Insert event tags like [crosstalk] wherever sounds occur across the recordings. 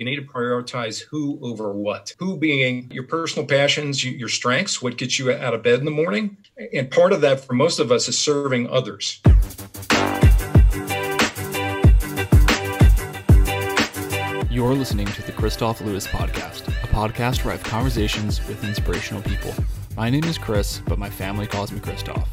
you need to prioritize who over what. Who being your personal passions, your strengths, what gets you out of bed in the morning. And part of that for most of us is serving others. You're listening to the Kristof Lewis Podcast, a podcast where I have conversations with inspirational people. My name is Chris, but my family calls me Kristof.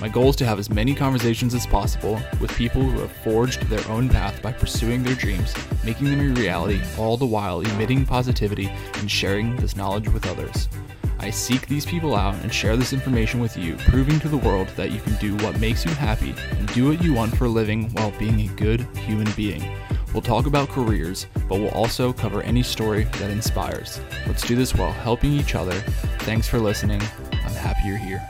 My goal is to have as many conversations as possible with people who have forged their own path by pursuing their dreams, making them a reality, all the while emitting positivity and sharing this knowledge with others. I seek these people out and share this information with you, proving to the world that you can do what makes you happy and do what you want for a living while being a good human being. We'll talk about careers, but we'll also cover any story that inspires. Let's do this while helping each other. Thanks for listening. I'm happy you're here.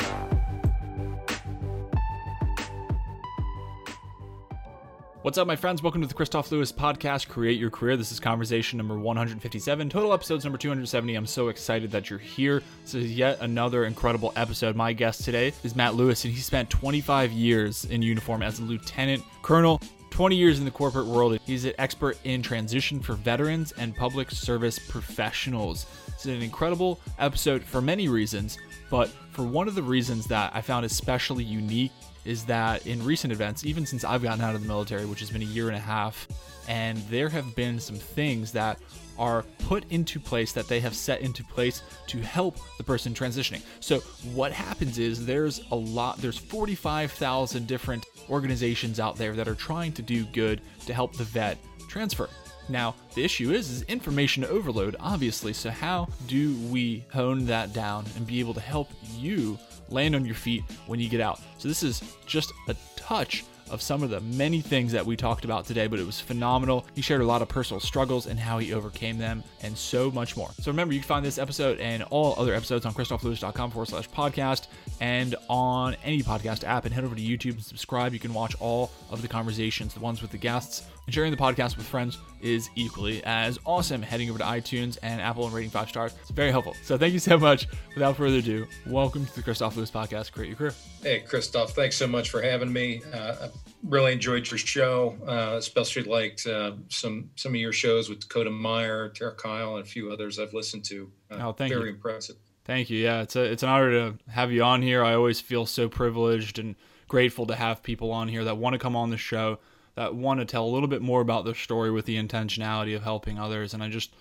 What's up, my friends? Welcome to the Kristof Lewis podcast, Create Your Career. This is conversation number 157, total episodes number 270. I'm so excited that you're here. This is yet another incredible episode. My guest today is Matt Louis, and he spent 25 years in uniform as a lieutenant colonel. 20 years in the corporate world. He's an expert in transition for veterans and public service professionals. It's an incredible episode for many reasons, but for one of the reasons that I found especially unique is that in recent events, even since I've gotten out of the military, which has been a year and a half, and there have been some things that are put into place that they have set into place to help the person transitioning. So what happens is there's a lot there's 45,000 different organizations out there that are trying to do good to help the vet transfer. Now, the issue is is information overload obviously. So how do we hone that down and be able to help you land on your feet when you get out. So, this is just a touch of some of the many things that we talked about today, but it was phenomenal. He shared a lot of personal struggles and how he overcame them, and so much more. So remember, you can find this episode and all other episodes on kristoflewis.com forward slash podcast and on any podcast app. And head over to YouTube and subscribe. You can watch all of the conversations, the ones with the guests, and sharing the podcast with friends is equally as awesome. Heading over to iTunes and Apple and rating five stars. It's very helpful. So thank you so much. Without further ado, welcome to the Kristof Lewis podcast, Create Your Career. Hey, Kristof, thanks so much for having me. Uh, really enjoyed your show, uh, especially liked uh, some some of your shows with Dakota Meyer, Taya Kyle, and a few others I've listened to. Uh, oh, thank very you. impressive. Thank you. Yeah, it's a, it's an honor to have you on here. I always feel so privileged and grateful to have people on here that want to come on the show that want to tell a little bit more about their story with the intentionality of helping others. And I just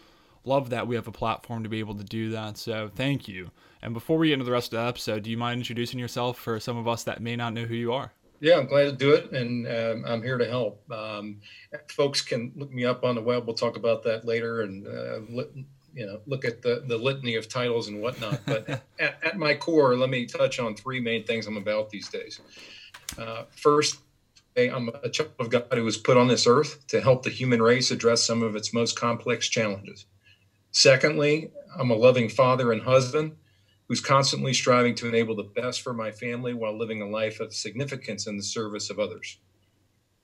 love that we have a platform to be able to do that. So thank you. And before we get into the rest of the episode, do you mind introducing yourself for some of us that may not know who you are? Yeah, I'm glad to do it, and um, I'm here to help. Um, folks can look me up on the web. We'll talk about that later, and uh, you know, look at the the litany of titles and whatnot. [laughs] But at, at, my core, let me touch on three main things I'm about these days. Uh, first, I'm a child of God who was put on this earth to help the human race address some of its most complex challenges. Secondly, I'm a loving father and husband who's constantly striving to enable the best for my family while living a life of significance in the service of others.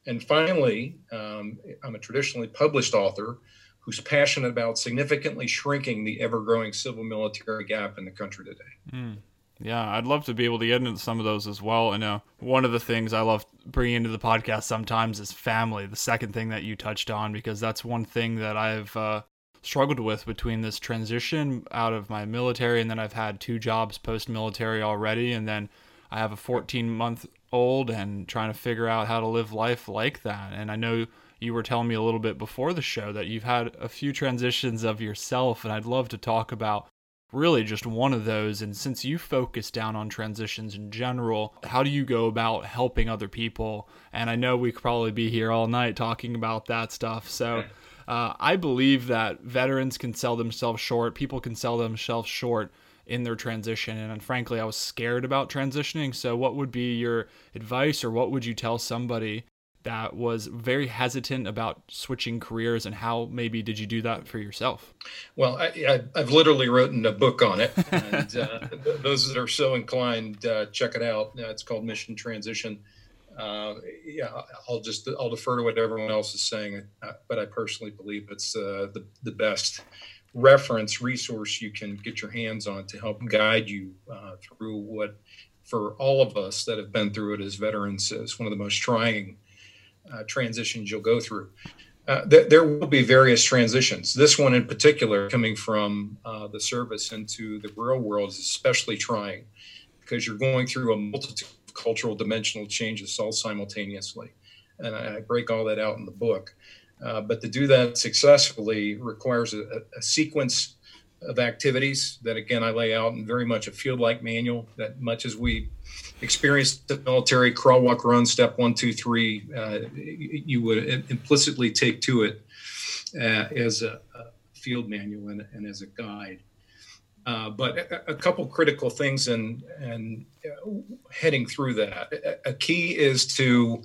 And finally, um, I'm a traditionally published author who's passionate about significantly shrinking the ever growing civil military gap in the country today. Mm. Yeah, I'd love to be able to get into some of those as well. And uh, one of the things I love bringing into the podcast sometimes is family. The second thing that you touched on, because that's one thing that I've uh, struggled with between this transition out of my military, and then I've had two jobs post military already, and then I have a 14 month old and trying to figure out how to live life like that. And I know you were telling me a little bit before the show that you've had a few transitions of yourself, and I'd love to talk about really just one of those. And since you focus down on transitions in general, how do you go about helping other people? And I know we could probably be here all night talking about that stuff. So uh, I believe that veterans can sell themselves short, people can sell themselves short in their transition. And frankly, I was scared about transitioning. So, what would be your advice, or what would you tell somebody that was very hesitant about switching careers and how maybe did you do that for yourself? Well I, have literally written a book on it. And uh, [laughs] those that are so inclined uh, check it out. Uh, it's called mission transition uh, yeah i'll just i'll defer to what everyone else is saying uh, but i personally believe it's uh, the, the best reference resource you can get your hands on to help guide you through what for all of us that have been through it as veterans is one of the most trying uh, transitions you'll go through. uh, th- there will be various transitions. This one in particular, coming from uh, the service into the real world, is especially trying because you're going through a multitude cultural dimensional changes all simultaneously. And I, I break all that out in the book. Uh, but to do that successfully requires a, a, sequence of activities that, again, I lay out in very much a field like manual that much as we experienced the military crawl, walk, run, step one, two, three, uh, you would implicitly take to it uh, as a, a, field manual and, and, as a guide. Uh, but a, a, couple critical things and and uh, heading through that. A, key is to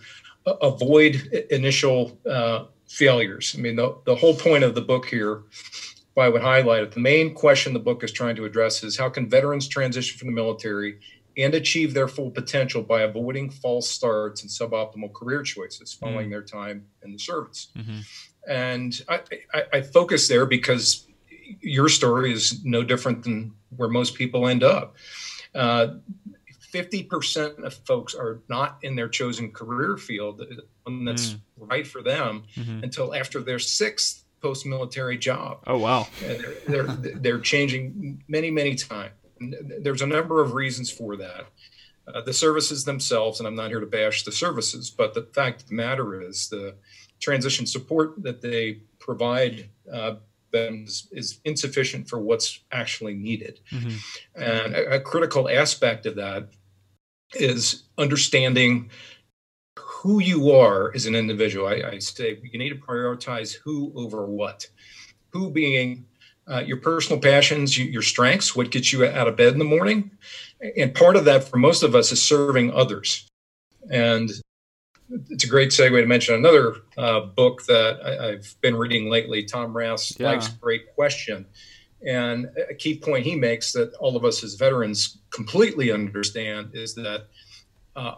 avoid initial uh, failures. I mean, the, the whole point of the book here, if I would highlight it, the main question the book is trying to address is how can veterans transition from the military and achieve their full potential by avoiding false starts and suboptimal career choices following mm-hmm. their time in the service. Mm-hmm. And I, I, I, focus there because your story is no different than where most people end up. Uh, 50% of folks are not in their chosen career field, one that's mm. right for them, mm-hmm. until after their sixth post military job. Oh, wow. They're, they're, [laughs] they're, changing many, many times. There's a number of reasons for that. Uh, the services themselves, and I'm not here to bash the services, but the fact of the matter is the transition support that they provide uh, them is, is, insufficient for what's actually needed. Mm-hmm. And a, a, critical aspect of that is understanding who you are as an individual. I, I say you need to prioritize who over what. Who being uh, your personal passions, your strengths, what gets you out of bed in the morning. And part of that for most of us is serving others. And it's a great segue to mention another uh, book that I, have been reading lately, Tom Rath's yeah. Life's Great Question. And a key point he makes that all of us as veterans completely understand is that uh,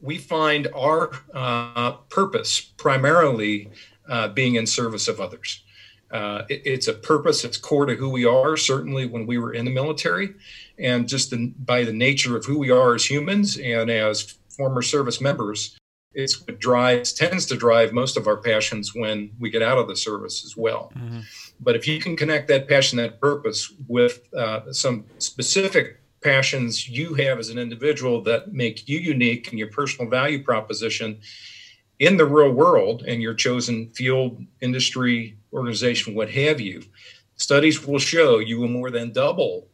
we find our uh, purpose primarily uh, being in service of others. Uh, it, it's a purpose, it's core to who we are, certainly when we were in the military, and just the, by the nature of who we are as humans and as former service members, it's what drives, tends to drive most of our passions when we get out of the service as well. Mm-hmm. But if you can connect that passion, that purpose with uh, some specific passions you have as an individual that make you unique and your personal value proposition in the real world and your chosen field, industry, organization, what have you, studies will show you will more than double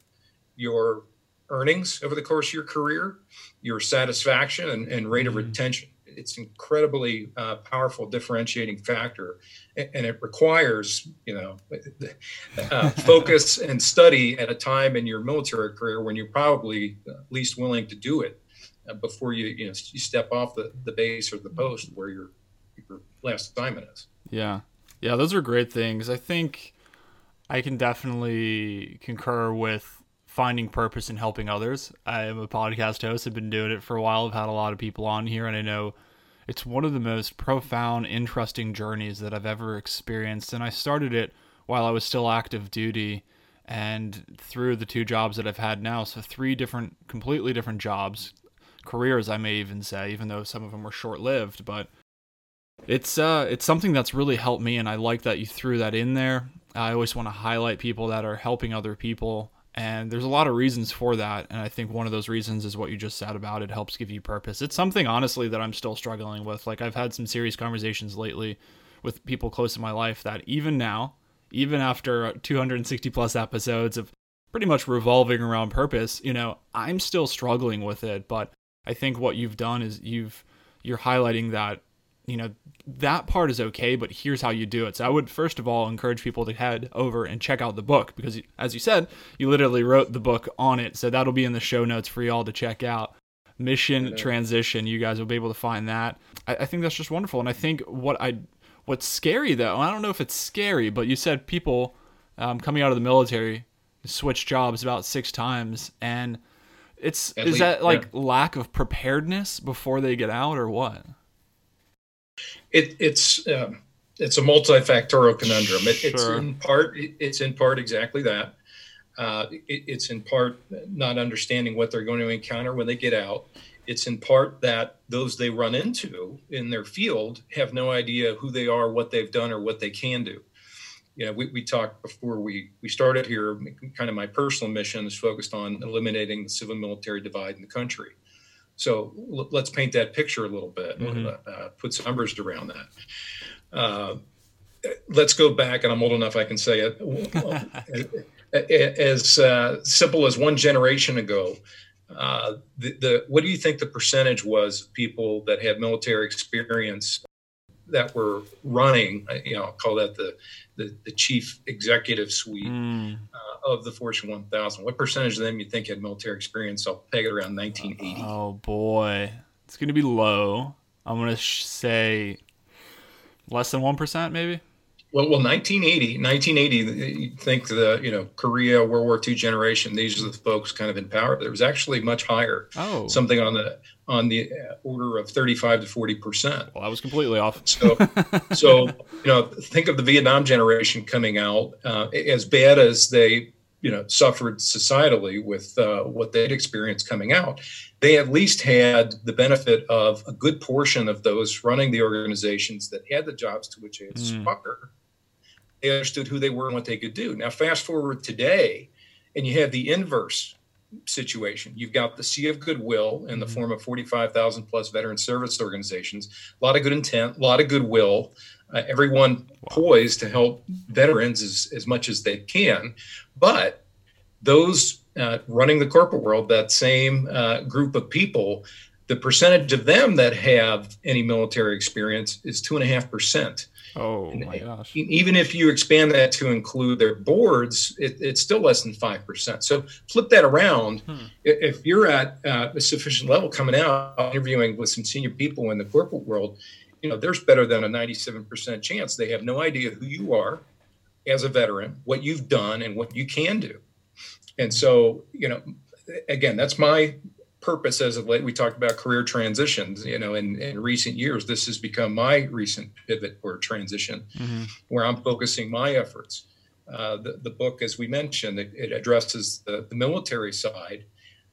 your earnings over the course of your career, your satisfaction and, and rate of mm-hmm. retention it's incredibly uh, powerful differentiating factor, and it requires you know [laughs] uh, focus and study at a time in your military career when you're probably least willing to do it uh, before you you know you step off the, the base or the post where your your last assignment is. Yeah, yeah, those are great things. I think I can definitely concur with finding purpose in helping others. I am a podcast host. I've been doing it for a while. I've had a lot of people on here, and I know it's one of the most profound, interesting journeys that I've ever experienced. And I started it while I was still active duty and through the two jobs that I've had now. So, three different, completely different jobs, careers, I may even say, even though some of them were short lived. But it's uh it's something that's really helped me and I like that you threw that in there. I always want to highlight people that are helping other people and there's a lot of reasons for that. And I think one of those reasons is what you just said about it helps give you purpose. It's something, honestly, that I'm still struggling with. Like, I've had some serious conversations lately with people close to my life that even now, even after 260 plus episodes of pretty much revolving around purpose, you know, I'm still struggling with it. But I think what you've done is you've, you're highlighting that you know that part is okay but here's how you do it. So i would first of all encourage people to head over and check out the book because as you said you literally wrote the book on it. So that'll be in the show notes for y'all to check out. Mission yeah. transition you guys will be able to find that. I, I think that's just wonderful. And i think what i what's scary though i don't know if it's scary but you said people um, coming out of the military switch jobs about six times. And it's At is least, that like yeah. lack of preparedness before they get out or what it, it's um, it's a multifactorial conundrum. It, sure. It's in part it's in part exactly that. Uh, it, it's in part not understanding what they're going to encounter when they get out, It's in part that those they run into in their field have no idea who they are, what they've done, or what they can do. You know, we, we talked before we, we started here, kind of my personal mission is focused on eliminating the civil military divide in the country. So l- let's paint that picture a little bit, mm-hmm. uh, put some numbers around that. Uh, let's go back, and I'm old enough I can say it. as uh, simple as one generation ago, uh, the, the, what do you think the percentage was of people that had military experience that were running? Uh, you know, I'll call that the the, the chief executive suite mm. Of the Fortune 1000. What percentage of them you think had military experience? I'll peg it around 1980. Oh boy, it's going to be low. I'm going to sh- say less than one percent, maybe. Well, well, 1980, 1980. You think the you know Korea, World War II generation. These are the folks kind of in power. There was actually much higher. Oh, something on the on the order of 35 to 40 percent. Well, I was completely off. So, so you know, think of the Vietnam generation coming out uh, as bad as they you know suffered societally with uh, what they'd experienced coming out they at least had the benefit of a good portion of those running the organizations that had the jobs to which they had mm. aspire. They understood who they were and what they could do. Now, fast forward today, and you have the inverse situation. You've got the sea of goodwill in the mm-hmm. form of 45,000 plus veteran service organizations, a lot of good intent, a lot of goodwill, uh, everyone poised to help veterans as, as much as they can. But those uh, running the corporate world, that same uh, group of people, the percentage of them that have any military experience is two and a half percent. Oh my gosh! Even if you expand that to include their boards, it, it's still less than five percent. So flip that around. Hmm. If you're at uh, a sufficient level coming out, interviewing with some senior people in the corporate world, you know there's better than a 97% chance they have no idea who you are as a veteran, what you've done, and what you can do. And so, you know, again, that's my purpose as of late. We talked about career transitions. You know, in, in recent years, this has become my recent pivot or transition mm-hmm. where I'm focusing my efforts. Uh, the, the book, as we mentioned, it, it addresses the, the, military side.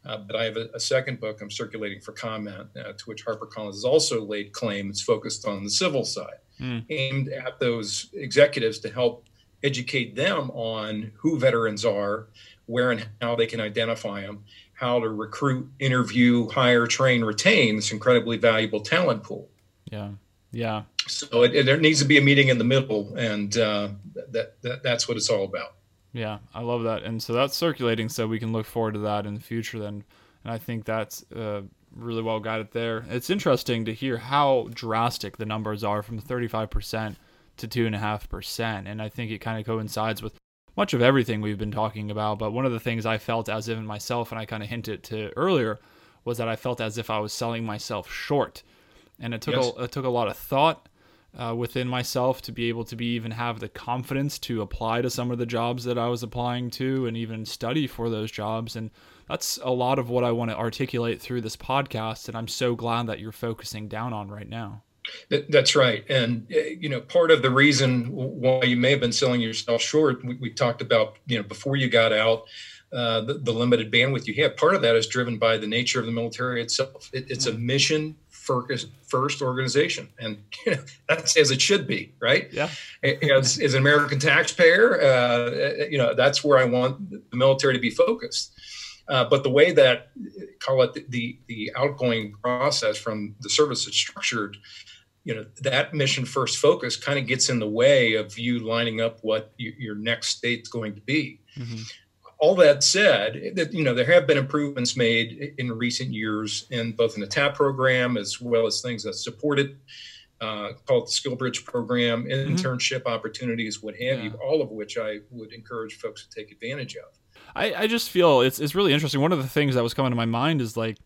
Uh, but I have a, a, second book I'm circulating for comment, uh, to which HarperCollins has also laid claim. It's focused on the civil side, mm. aimed at those executives to help educate them on who veterans are, where and how they can identify them, how to recruit, interview, hire, train, retain this incredibly valuable talent pool. Yeah. Yeah. So it, it, there needs to be a meeting in the middle, and uh, that, that that's what it's all about. Yeah, I love that, and so that's circulating, so we can look forward to that in the future. Then, and I think that's uh, really well guided there. It's interesting to hear how drastic the numbers are from thirty five percent to two and a half percent, and I think it kind of coincides with much of everything we've been talking about. But one of the things I felt as if myself, and I kind of hinted to earlier, was that I felt as if I was selling myself short, and it took yes. a, it took a lot of thought uh, within myself to be able to be even have the confidence to apply to some of the jobs that I was applying to, and even study for those jobs. And that's a lot of what I want to articulate through this podcast, and I'm so glad that you're focusing down on right now. That's right. And, uh, you know, part of the reason why you may have been selling yourself short, we, we talked about, you know, before you got out, uh, the, the, limited bandwidth you have. Part of that is driven by the nature of the military itself. It, it's a mm. mission first organization, and you know, [laughs] that's as it should be, right? Yeah. As, as an American taxpayer, uh, you know, that's where I want the military to be focused. Uh, but the way that call it the, the, the outgoing process from the service is structured you know that mission first focus kind of gets in the way of you lining up what you, your next state's going to be mm-hmm. all that said that you know there have been improvements made in recent years in both in the tap program as well as things that support it uh, called the skill bridge program mm-hmm. internship opportunities what have yeah. you all of which i would encourage folks to take advantage of I, I just feel it's it's really interesting one of the things that was coming to my mind is like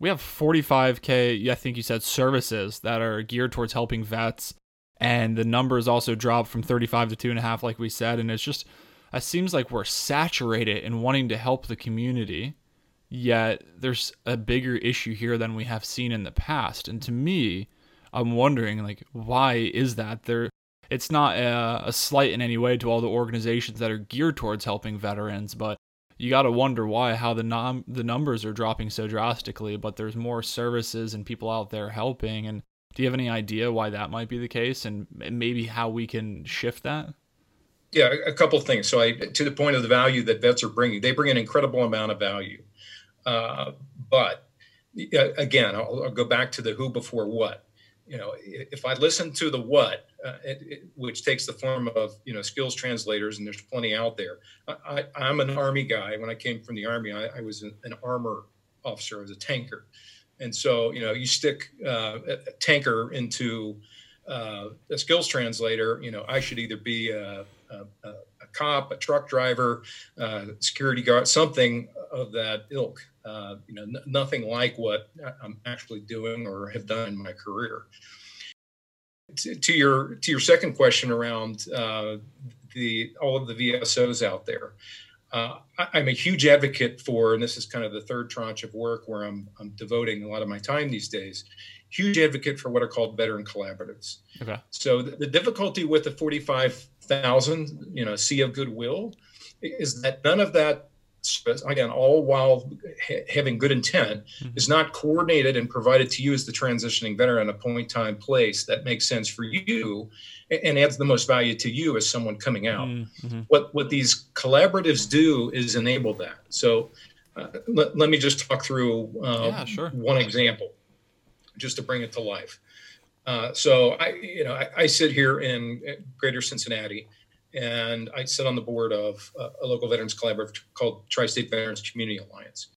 we have 45k i think you said services that are geared towards helping vets. And the numbers also dropped from 35 to two and a half like we said. And it's just it seems like we're saturated in wanting to help the community yet there's a bigger issue here than we have seen in the past. And to me i'm wondering like why is that? There it's not a, a slight in any way to all the organizations that are geared towards helping veterans but you got to wonder why how the num- the numbers are dropping so drastically but there's more services and people out there helping and do you have any idea why that might be the case and maybe how we can shift that? Yeah a couple things. So i to the point of the value that vets are bringing they bring an incredible amount of value. Uh, but again I'll, I'll go back to the who before what you know, if I listen to the what, uh, it, it, which takes the form of you know skills translators, and there's plenty out there. I, am an army guy. When I came from the army, I, I was an, an, armor officer. I was a tanker, and so you know, you stick uh, a tanker into uh, a skills translator. You know, I should either be a, a, a cop, a truck driver, uh, security guard, something of that ilk. Uh, you know, n- nothing like what I'm actually doing or have done in my career. To, to your to your second question around uh, the all of the VSOs out there, uh, I, am a huge advocate for, and this is kind of the third tranche of work where I'm I'm devoting a lot of my time these days. Huge advocate for what are called veteran collaboratives. Okay. So the, the difficulty with the 45,000, you know, sea of goodwill, is that none of that again, all while ha- having good intent, mm-hmm. is not coordinated and provided to you as the transitioning veteran a point time place that makes sense for you and adds the most value to you as someone coming out. Mm-hmm. What what these collaboratives do is enable that. So uh, let, let me just talk through uh, yeah, sure. one example, just to bring it to life. Uh, so I, you know, I, I sit here in Greater Cincinnati and I sit on the board of a local veterans collaborative called Tri-State Veterans Community Alliance.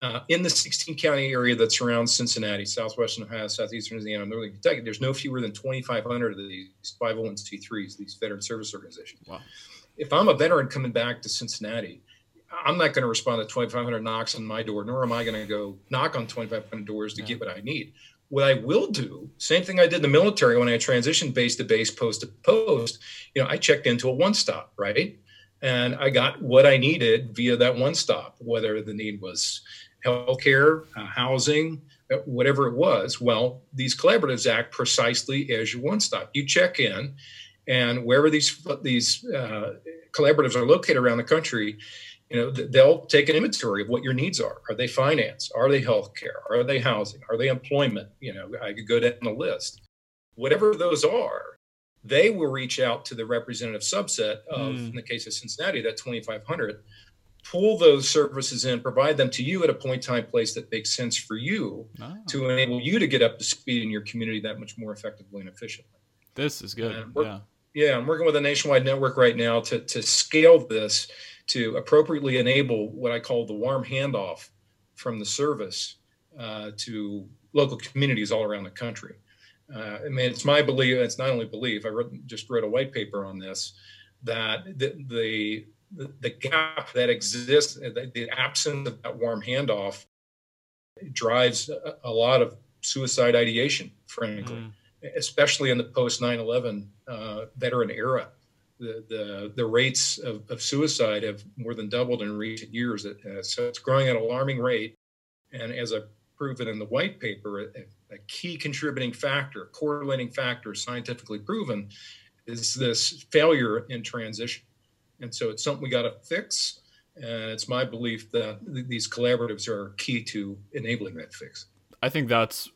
Uh, in the 16 county area that surrounds Cincinnati, southwestern Ohio, southeastern Indiana, northern Kentucky, there's no fewer than 2,500 of these 501c3s, these veteran service organizations. Wow. If I'm a veteran coming back to Cincinnati, I'm not going to respond to 2,500 knocks on my door, nor am I going to go knock on 2,500 doors to yeah. get what I need. What I will do, same thing I did in the military when I transitioned base to base, post to post, you know, I checked into a one stop, right? And I got what I needed via that one stop, whether the need was healthcare, uh, housing, uh, whatever it was. Well, these collaboratives act precisely as your one stop. You check in, and wherever these these uh, collaboratives are located around the country, you know they'll take an inventory of what your needs are. Are they finance? Are they healthcare? Are they housing? Are they employment? You know i could go down the list. Whatever those are they will reach out to the representative subset of mm. in the case of cincinnati that 2500 pull those services in provide them to you at a point time place that makes sense for you oh. to enable you to get up to speed in your community that much more effectively and efficiently. This is good yeah. Yeah i'm working with a nationwide network right now to, to scale this to appropriately enable what I call the warm handoff from the service uh, to local communities all around the country. Uh, I mean, it's my belief, it's not only belief, I wrote, just read a white paper on this, that the, the, the gap that exists, the, the, absence of that warm handoff drives a, a lot of suicide ideation, frankly, mm. especially in the post 9 11 uh, veteran era the, the, the rates of, of suicide have more than doubled in recent years. So it's growing at an alarming rate. And as I've proven in the white paper, a, a key contributing factor, correlating factor, scientifically proven, is this failure in transition. And so it's something we got to fix. And it's my belief that th- these collaboratives are key to enabling that fix. I think that's,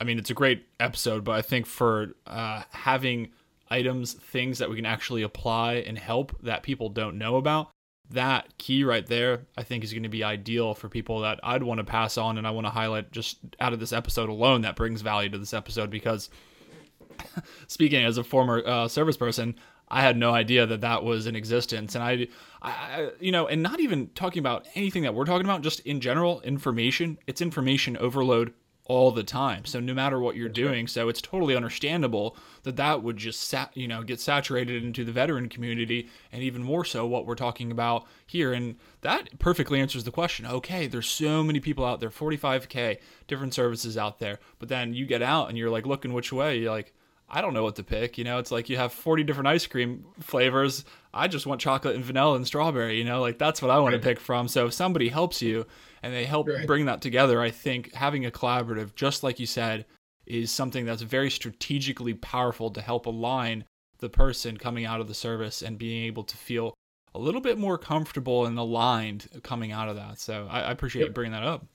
I mean, it's a great episode, but I think for uh, having items, things that we can actually apply and help that people don't know about. That key right there, I think, is going to be ideal for people that I'd want to pass on. And I want to highlight just out of this episode alone that brings value to this episode because [laughs] speaking as a former uh, service person, I had no idea that that was in existence. And I, I, you know, and not even talking about anything that we're talking about, just in general, information. It's information overload all the time. So no matter what you're doing, so it's totally understandable that that would just sat, you know, get saturated into the veteran community and even more so what we're talking about here and that perfectly answers the question. Okay, there's so many people out there, 45k different services out there. But then you get out and you're like looking which way, you're like I don't know what to pick. You know, it's like you have 40 different ice cream flavors. I just want chocolate and vanilla and strawberry, you know, like that's what I want right. to pick from. So if somebody helps you and they help right. bring that together, I think having a collaborative, just like you said, is something that's very strategically powerful to help align the person coming out of the service and being able to feel a little bit more comfortable and aligned coming out of that. So I, I appreciate yep. you bringing that up.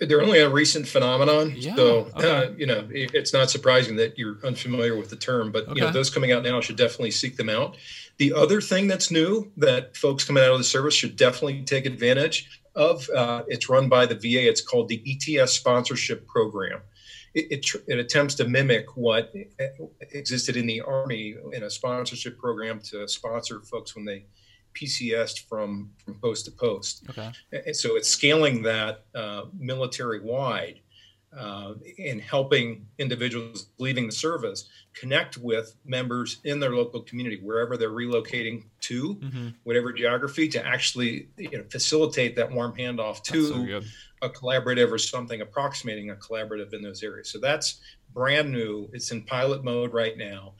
They're only a recent phenomenon, yeah, so okay. uh, you know it's not surprising that you're unfamiliar with the term. But okay. you know those coming out now should definitely seek them out. The other thing that's new that folks coming out of the service should definitely take advantage of. Uh, it's run by the VA. It's called the ETS sponsorship program. It, it, it, attempts to mimic what existed in the Army in a sponsorship program to sponsor folks when they PCS from from post to post. Okay. And so it's scaling that uh, military wide uh, in helping individuals leaving the service connect with members in their local community wherever they're relocating to, mm-hmm. whatever geography, to actually you know, facilitate that warm handoff to so a collaborative or something approximating a collaborative in those areas. So that's brand new. It's in pilot mode right now.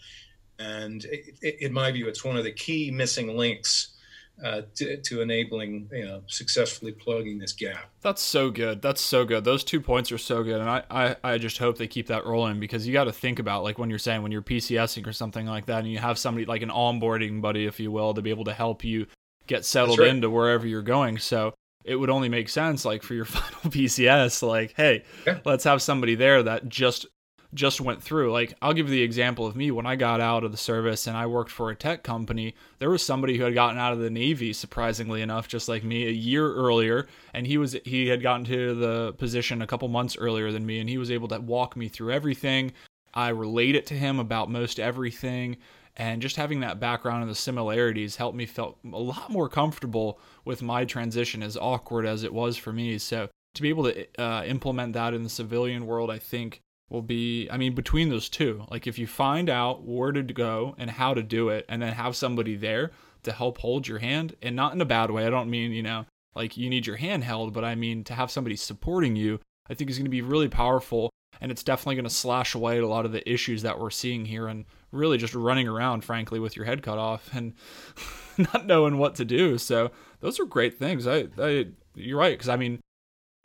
And it, it, in my view, it's one of the key missing links uh, to, to, enabling you know successfully plugging this gap. That's so good. That's so good. Those two points are so good, and I I, I just hope they keep that rolling because you got to think about like when you're saying when you're PCSing or something like that, and you have somebody like an onboarding buddy, if you will, to be able to help you get settled right. into wherever you're going. So it would only make sense like for your [laughs] final PCS, like hey, yeah. let's have somebody there that just just went through. Like, I'll give you the example of me when I got out of the service and I worked for a tech company. There was somebody who had gotten out of the Navy, surprisingly enough, just like me, a year earlier, and he was he had gotten to the position a couple months earlier than me, and he was able to walk me through everything. I relate it to him about most everything. And just having that background and the similarities helped me feel a lot more comfortable with my transition, as awkward as it was for me. So to be able to uh, implement that in the civilian world, I think will be i mean between those two like if you find out where to go and how to do it and then have somebody there to help hold your hand and not in a bad way i don't mean you know like you need your hand held but i mean to have somebody supporting you i think is going to be really powerful and it's definitely going to slash away a lot of the issues that we're seeing here and really just running around frankly with your head cut off and [laughs] not knowing what to do. So those are great things. I, I you're right because i mean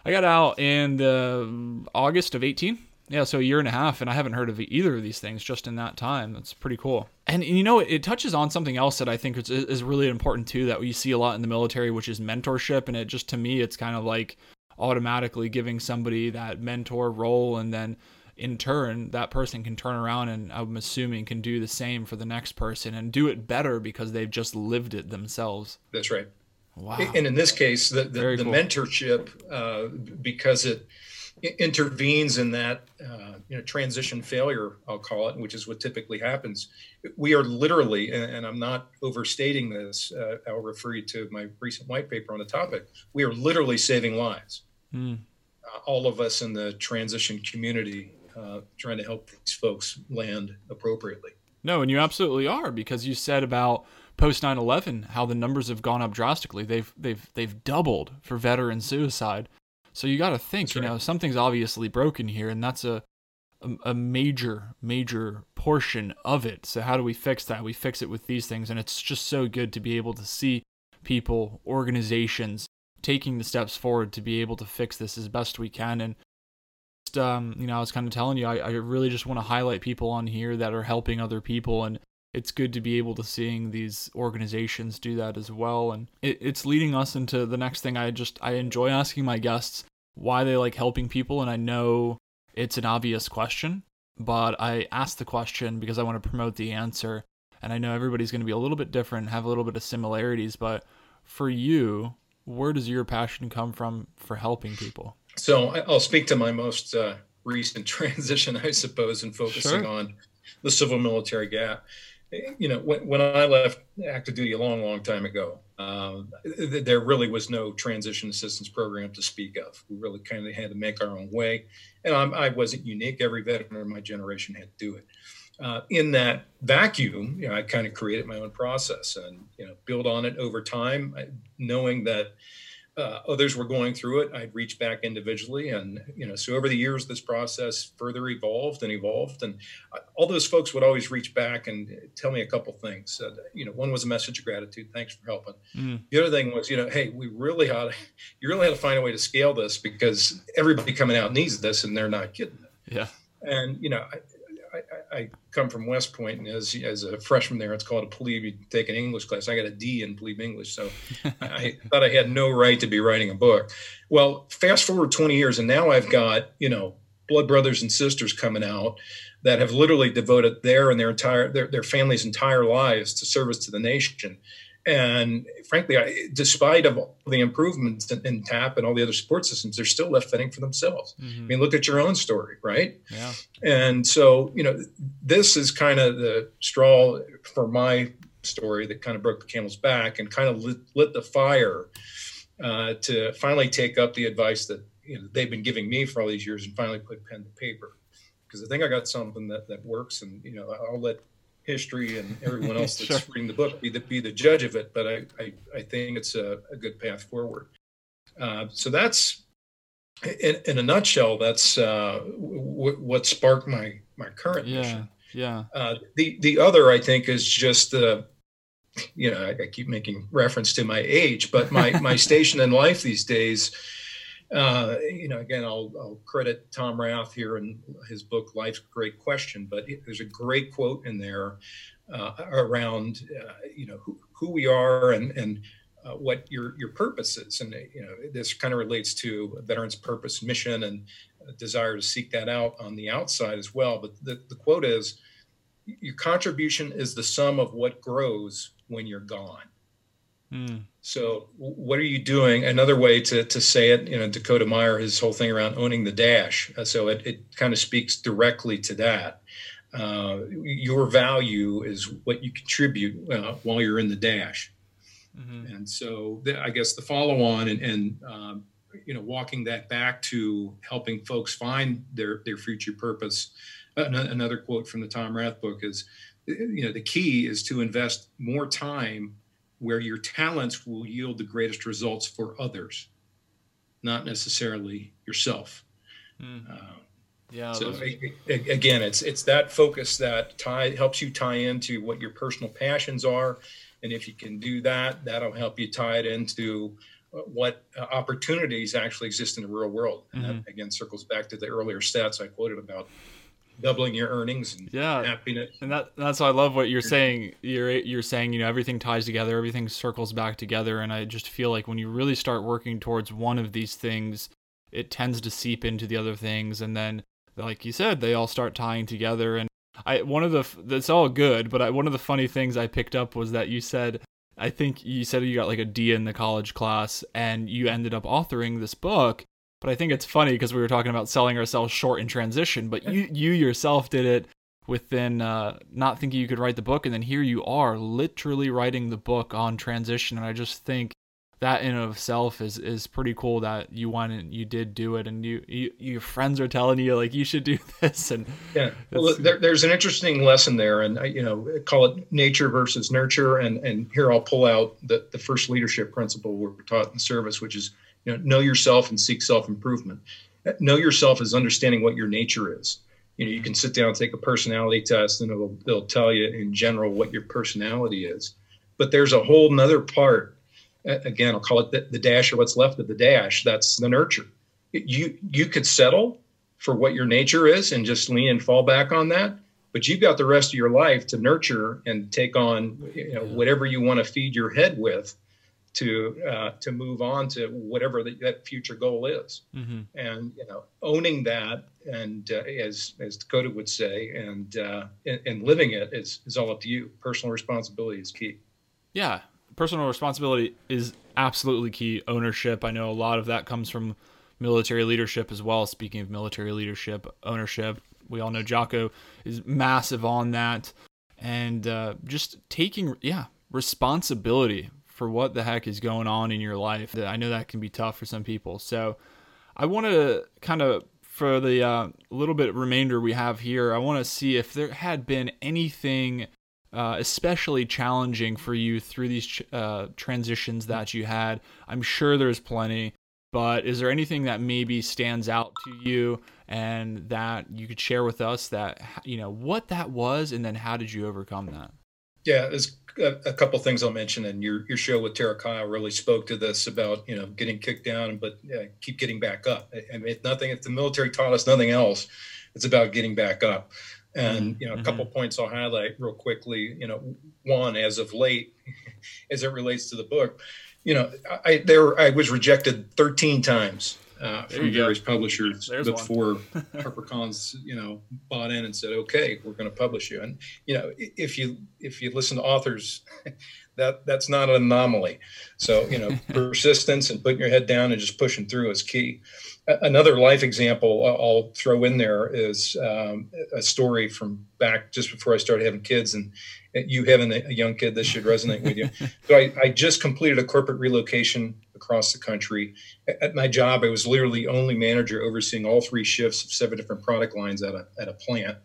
i got out in the august of 18 yeah, so a year and a half, and I haven't heard of either of these things just in that time. That's pretty cool. And, you know, it, touches on something else that I think is, is really important too that we see a lot in the military, which is mentorship. And it just to me, it's kind of like automatically giving somebody that mentor role, and then in turn, that person can turn around and I'm assuming can do the same for the next person and do it better because they've just lived it themselves. That's right. Wow. And in this case, the, the, the cool. mentorship, uh, because it intervenes in that uh, you know transition failure i'll call it which is what typically happens. We are literally and i'm not overstating this uh, i'll refer you to my recent white paper on the topic we are literally saving lives. Mm. uh, all of us in the transition community uh, trying to help these folks land appropriately. No and you absolutely are because you said about post 9/11 how the numbers have gone up drastically. They've they've they've doubled for veteran suicide so you got to think, you know, something's obviously broken here, and that's a, a, a major, major portion of it. So how do we fix that? We fix it with these things, and it's just so good to be able to see people, organizations taking the steps forward to be able to fix this as best we can. And just, um, you know, I was kind of telling you, I, I really just want to highlight people on here that are helping other people and it's good to be able to seeing these organizations do that as well. And it, it's leading us into the next thing. I just i enjoy asking my guests why they like helping people and i know it's an obvious question but i ask the question because i want to promote the answer. And i know everybody's going to be a little bit different have a little bit of similarities but for you where does your passion come from for helping people? So i'll speak to my most uh, recent [laughs] transition i suppose and focusing sure. on the civil military gap you know, when, when I left active duty a long, long time ago, um, th- there really was no transition assistance program to speak of. We really kind of had to make our own way. And I'm, I was not unique. Every veteran in my generation had to do it. Uh, in that vacuum, you know, I kind of created my own process and, you know, build on it over time, knowing that uh, others were going through it. I'd reach back individually, and you know, so over the years, this process further evolved and evolved. And all those folks would always reach back and tell me a couple things. Uh, you know, one was a message of gratitude, thanks for helping. Mm. The other thing was, you know, hey, we really ought to, you really had to find a way to scale this because everybody coming out needs this, and they're not getting it. Yeah. And you know, I, I, come from West Point, and as as a freshman there, it's called a plebe. You take an English class. I got a D in plebe English, so I [laughs] thought I had no right to be writing a book. Well, fast forward 20 years, and now I've got you know blood brothers and sisters coming out that have literally devoted their and their entire their, their families' entire lives to service to the nation. And frankly, I, despite of the improvements in, in, TAP and all the other support systems, they're still left fending for themselves. Mm-hmm. I mean, look at your own story, right? Yeah. And so, you know, this is kind of the straw for my story that kind of broke the camel's back and kind of lit, lit the fire uh, to finally take up the advice that you know they've been giving me for all these years and finally put pen to paper because I think I got something that that works and you know I'll let history and everyone [laughs] else that's sure. reading the book be the be the judge of it but I I, I think it's a, a good path forward uh, so that's in, in, a nutshell that's uh, w- what sparked my my current yeah mission. yeah uh, the the other I think is just the you know I, I keep making reference to my age but my my [laughs] station in life these days uh, you know, again, I'll, I'll, credit Tom Rath here in his book, Life's Great Question, but there's a great quote in there uh, around, uh, you know, who, who, we are and, and uh, what your, your purpose is. And, you know, this kind of relates to veterans' purpose, mission, and desire to seek that out on the outside as well. But the, the quote is, your contribution is the sum of what grows when you're gone. Mm. So, what are you doing? Another way to, to say it, you know, Dakota Meyer, his whole thing around owning the dash. Uh, so, it, it kind of speaks directly to that. Uh, your value is what you contribute uh, while you're in the dash. Mm-hmm. And so, the, I guess the follow on and, and um, you know, walking that back to helping folks find their, their future purpose. Another quote from the Tom Rath book is, you know, the key is to invest more time where your talents will yield the greatest results for others, not necessarily yourself. Mm. Uh, yeah. So again, it's it's that focus that tie helps you tie into what your personal passions are, and if you can do that, that'll help you tie it into uh, what uh, opportunities actually exist in the real world. And mm-hmm. that again circles back to the earlier stats I quoted about doubling your earnings and yeah happiness. And that that's why I love what you're saying. You're you're saying you know everything ties together, everything circles back together, and I just feel like when you really start working towards one of these things, it tends to seep into the other things, and then like you said, they all start tying together. And I one of the that's all good, but I, one of the funny things I picked up was that you said. I think you said you got like a D in the college class and you ended up authoring this book but I think it's funny because we were talking about selling ourselves short in transition, but you you yourself did it within uh, not thinking you could write the book, and then here you are literally writing the book on transition. And I just think that in of itself is is pretty cool that you went and you did do it, and you, you your friends are telling you like you should do [laughs] this. And yeah, well, there, there's an interesting lesson there, and you know, call it nature versus nurture. And and here I'll pull out the the first leadership principle we're taught in service, which is you know, know yourself and seek self improvement. Know yourself is understanding what your nature is. You know, you can sit down and take a personality test, and it'll it'll tell you in general what your personality is. But there's a whole nother part. Again, I'll call it the, the dash or what's left of the dash. That's the nurture. You you could settle for what your nature is and just lean and fall back on that but you've got the rest of your life to nurture and take on you know, whatever you want to feed your head with to uh, to move on to whatever the, that future goal is, mm-hmm. and you know owning that and uh, as as Dakota would say, and, uh, and, and living it is is all up to you. Personal responsibility is key. Yeah, personal responsibility is absolutely key. Ownership, I know a lot of that comes from military leadership as well. Speaking of military leadership, ownership, we all know Jocko is massive on that, and uh, just taking yeah responsibility for what the heck is going on in your life. I know that can be tough for some people. So I want to kind of, for the uh, little bit remainder we have here, I want to see if there had been anything uh, especially challenging for you through these uh, transitions that you had. I'm sure there's plenty, but is there anything that maybe stands out to you and that you could share with us that, you know, what that was and then how did you overcome that? Yeah, there's a, a couple things I'll mention, and your your show with Taya Kyle really spoke to this about you know getting kicked down, but uh, keep getting back up. I mean, if nothing, if the military taught us nothing else, it's about getting back up. And you know, a mm-hmm. couple points I'll highlight real quickly. You know, one as of late, [laughs] as it relates to the book, you know, I there I was rejected 13 times uh, from various go. publishers There's before [laughs] HarperCollins, you know, bought in and said, "Okay, we're going to publish you." And you know, if you if you listen to authors, [laughs] that that's not an anomaly. So you know, [laughs] persistence and putting your head down and just pushing through is key. Another life example I'll throw in there is um, a story from back just before I started having kids, and you having a young kid, this should resonate with you. So I, I just completed a corporate relocation across the country. At my job, I was literally only manager overseeing all three shifts of seven different product lines at a at a plant.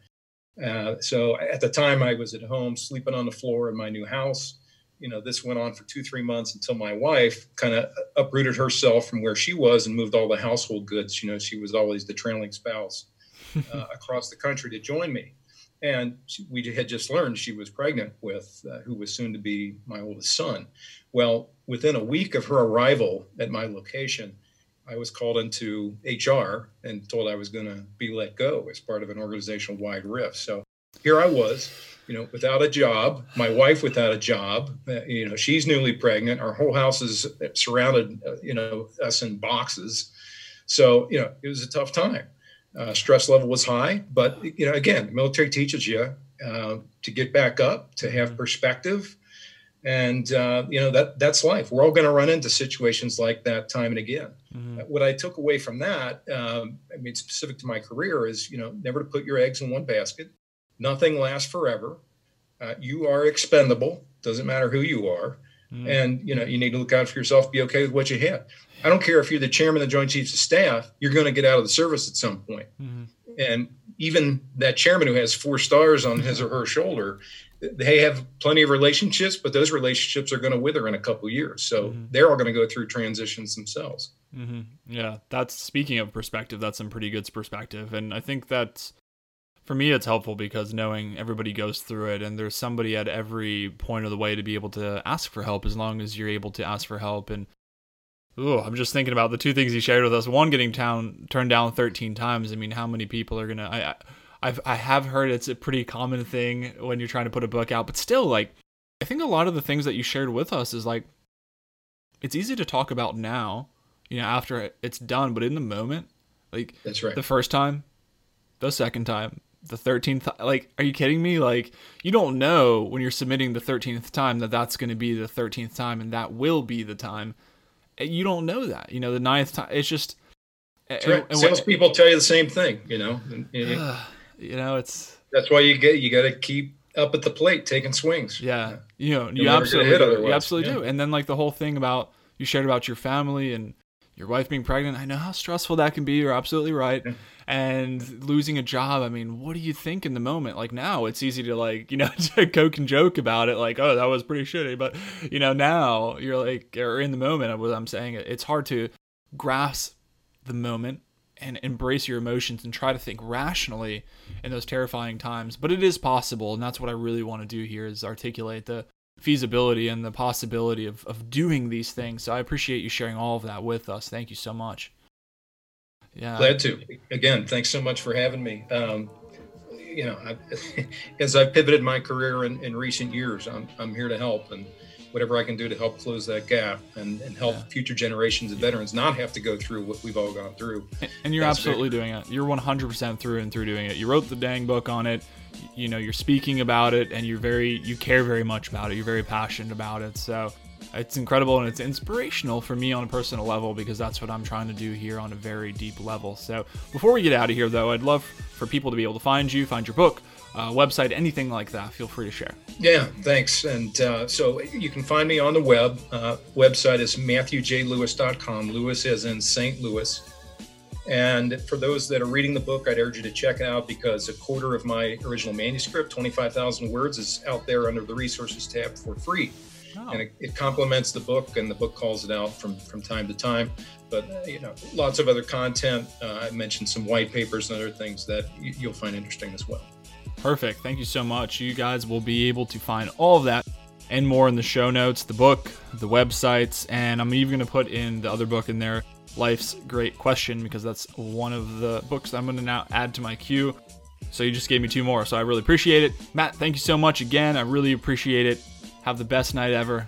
Uh, so at the time, I was at home sleeping on the floor in my new house you know, this went on for two, three months until my wife kind of uprooted herself from where she was and moved all the household goods. You know, she was always the trailing spouse [laughs] uh, across the country to join me. And we had just learned she was pregnant with uh, who was soon to be my oldest son. Well, within a week of her arrival at my location, I was called into HR and told I was going to be let go as part of an organizational wide RIF. So here I was you know, without a job, my wife without a job, uh, you know, she's newly pregnant. Our whole house is surrounded, uh, you know, us in boxes. So, you know, it was a tough time. Uh, stress level was high, but, you know, again, military teaches you uh, to get back up, to have perspective. And, uh, you know, that that's life. We're all going to run into situations like that time and again. Mm-hmm. What I took away from that, um, I mean, specific to my career, is, you know, never to put your eggs in one basket Nothing lasts forever. Uh, you are expendable. Doesn't matter who you are. Mm. And you know you need to look out for yourself. Be okay with what you have. I don't care if you're the chairman of the Joint Chiefs of Staff. You're going to get out of the service at some point. Mm-hmm. And even that chairman who has four stars on his or her shoulder, they have plenty of relationships, but those relationships are going to wither in a couple years. So mm-hmm. they're all going to go through transitions themselves. Mm-hmm. Yeah, that's speaking of perspective. That's some pretty good perspective, and I think that's for me it's helpful because knowing everybody goes through it and there's somebody at every point of the way to be able to ask for help as long as you're able to ask for help and Ooh, I'm just thinking about the two things he shared with us. One, getting town turned down 13 times. I mean, how many people are gonna? I, I've I have heard it's a pretty common thing when you're trying to put a book out, but still, like, I think a lot of the things that you shared with us is like, it's easy to talk about now, you know, after it's done, but in the moment, like, that's right. The first time, the second time, the 13th like are you kidding me like you don't know when you're submitting the 13th time that that's going to be the 13th time and that will be the time you don't know that you know the ninth time it's just right. and, salespeople tell you the same thing you know and, and you [sighs] know it's that's why you get you got to keep up at the plate taking swings yeah you know you absolutely do. you absolutely yeah. do and then like the whole thing about you shared about your family and your wife being pregnant. I know how stressful that can be. You're absolutely right. And losing a job, I mean, what do you think in the moment? Like now, it's easy to like, you know, [laughs] to coke and joke about it, like, oh, that was pretty shitty. But you know, now you're like, or in the moment, of what I'm saying, it's hard to grasp the moment and embrace your emotions and try to think rationally in those terrifying times. But it is possible, and that's what I really want to do here is articulate the feasibility and the possibility of, of doing these things. So I appreciate you sharing all of that with us. Thank you so much. Yeah. Glad to. Again, thanks so much for having me. Um, you know, I, [laughs] as I've pivoted my career in, in recent years, I'm, I'm here to help and whatever I can do to help close that gap and, and help yeah. future generations of veterans not have to go through what we've all gone through. And you're That's absolutely doing it. You're 100% through and through doing it. You wrote the dang book on it you know you're speaking about it and you're very you care very much about it you're very passionate about it so it's incredible and it's inspirational for me on a personal level because that's what I'm trying to do here on a very deep level. So before we get out of here, though, I'd love for people to be able to find you, find your book, uh, website, anything like that. Feel free to share. Yeah, thanks. And uh, so you can find me on the web. Uh, website is matthewjlouis.com. Louis as in St. Louis. And for those that are reading the book, I'd urge you to check it out because a quarter of my original manuscript, 25,000 words, is out there under the resources tab for free. Oh. And it, it, complements the book, and the book calls it out from, from time to time. But, uh, you know, lots of other content. Uh, I mentioned some white papers and other things that you, you'll find interesting as well. Perfect. Thank you so much. You guys will be able to find all of that and more in the show notes, the book, the websites, and I'm even going to put in the other book in there Life's Great Question because that's one of the books I'm going to now add to my queue. So you just gave me two more. So I really appreciate it. Matt, thank you so much again. I really appreciate it. Have the best night ever.